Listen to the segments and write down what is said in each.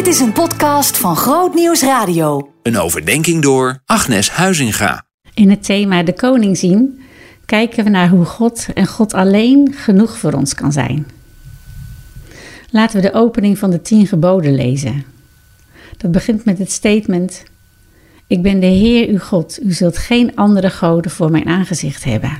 Dit is een podcast van Groot Nieuws Radio. Een overdenking door Agnes Huizinga. In het thema De Koning zien kijken we naar hoe God en God alleen genoeg voor ons kan zijn. Laten we de opening van de tien geboden lezen. Dat begint met het statement: Ik ben de Heer uw God, u zult geen andere goden voor mijn aangezicht hebben.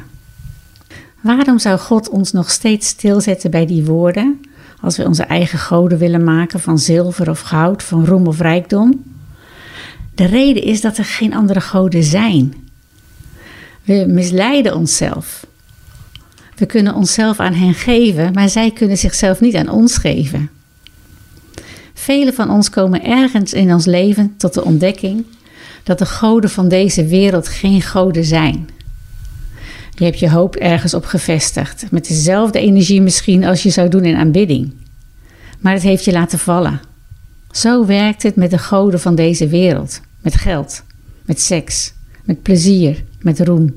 Waarom zou God ons nog steeds stilzetten bij die woorden als we onze eigen goden willen maken van zilver of goud, van roem of rijkdom? De reden is dat er geen andere goden zijn. We misleiden onszelf. We kunnen onszelf aan hen geven, maar zij kunnen zichzelf niet aan ons geven. Velen van ons komen ergens in ons leven tot de ontdekking dat de goden van deze wereld geen goden zijn. Je hebt je hoop ergens op gevestigd, met dezelfde energie misschien als je zou doen in aanbidding. Maar het heeft je laten vallen. Zo werkt het met de goden van deze wereld, met geld, met seks, met plezier, met roem.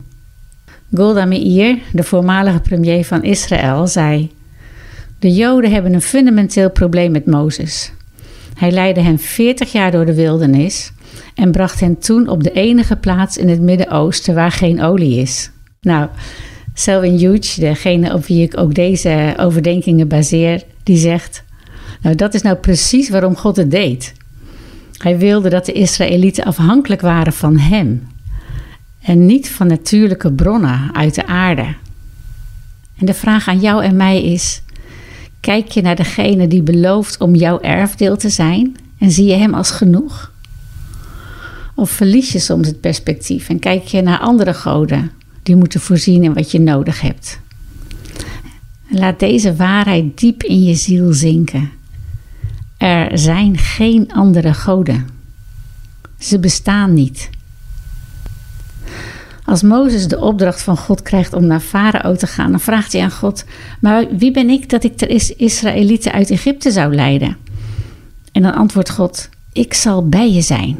Golda Meir, de voormalige premier van Israël, zei: De Joden hebben een fundamenteel probleem met Mozes. Hij leidde hen 40 jaar door de wildernis en bracht hen toen op de enige plaats in het Midden-Oosten waar geen olie is. Nou, Selwyn Hughes, degene op wie ik ook deze overdenkingen baseer, die zegt: Nou, dat is nou precies waarom God het deed. Hij wilde dat de Israëlieten afhankelijk waren van Hem en niet van natuurlijke bronnen uit de aarde. En de vraag aan jou en mij is: kijk je naar degene die belooft om jouw erfdeel te zijn en zie je Hem als genoeg? Of verlies je soms het perspectief en kijk je naar andere goden die moeten voorzien in wat je nodig hebt? Laat deze waarheid diep in je ziel zinken. Er zijn geen andere goden. Ze bestaan niet. Als Mozes de opdracht van God krijgt om naar Farao te gaan, dan vraagt hij aan God: Maar wie ben ik dat ik de Israëlieten uit Egypte zou leiden? En dan antwoordt God: Ik zal bij je zijn.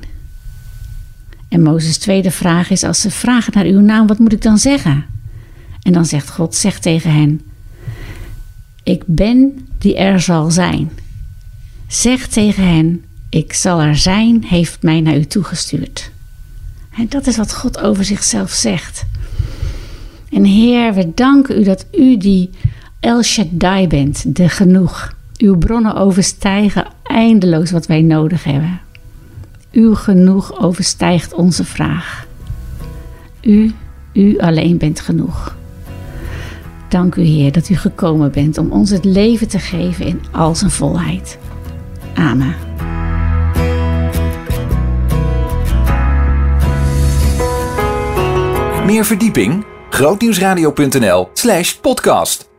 En Mozes' tweede vraag is: Als ze vragen naar uw naam, wat moet ik dan zeggen? En dan zegt God: Zeg tegen hen: Ik ben die er zal zijn. Zeg tegen hen: Ik zal er zijn, heeft mij naar u toegestuurd. En dat is wat God over zichzelf zegt. En Heer, we danken u dat u die El Shaddai bent, de genoeg. Uw bronnen overstijgen eindeloos wat wij nodig hebben. Uw genoeg overstijgt onze vraag. U, u alleen bent genoeg. Dank u Heer dat u gekomen bent om ons het leven te geven in al zijn volheid. Amen. Meer verdieping? grootnieuwsradio.nl slash podcast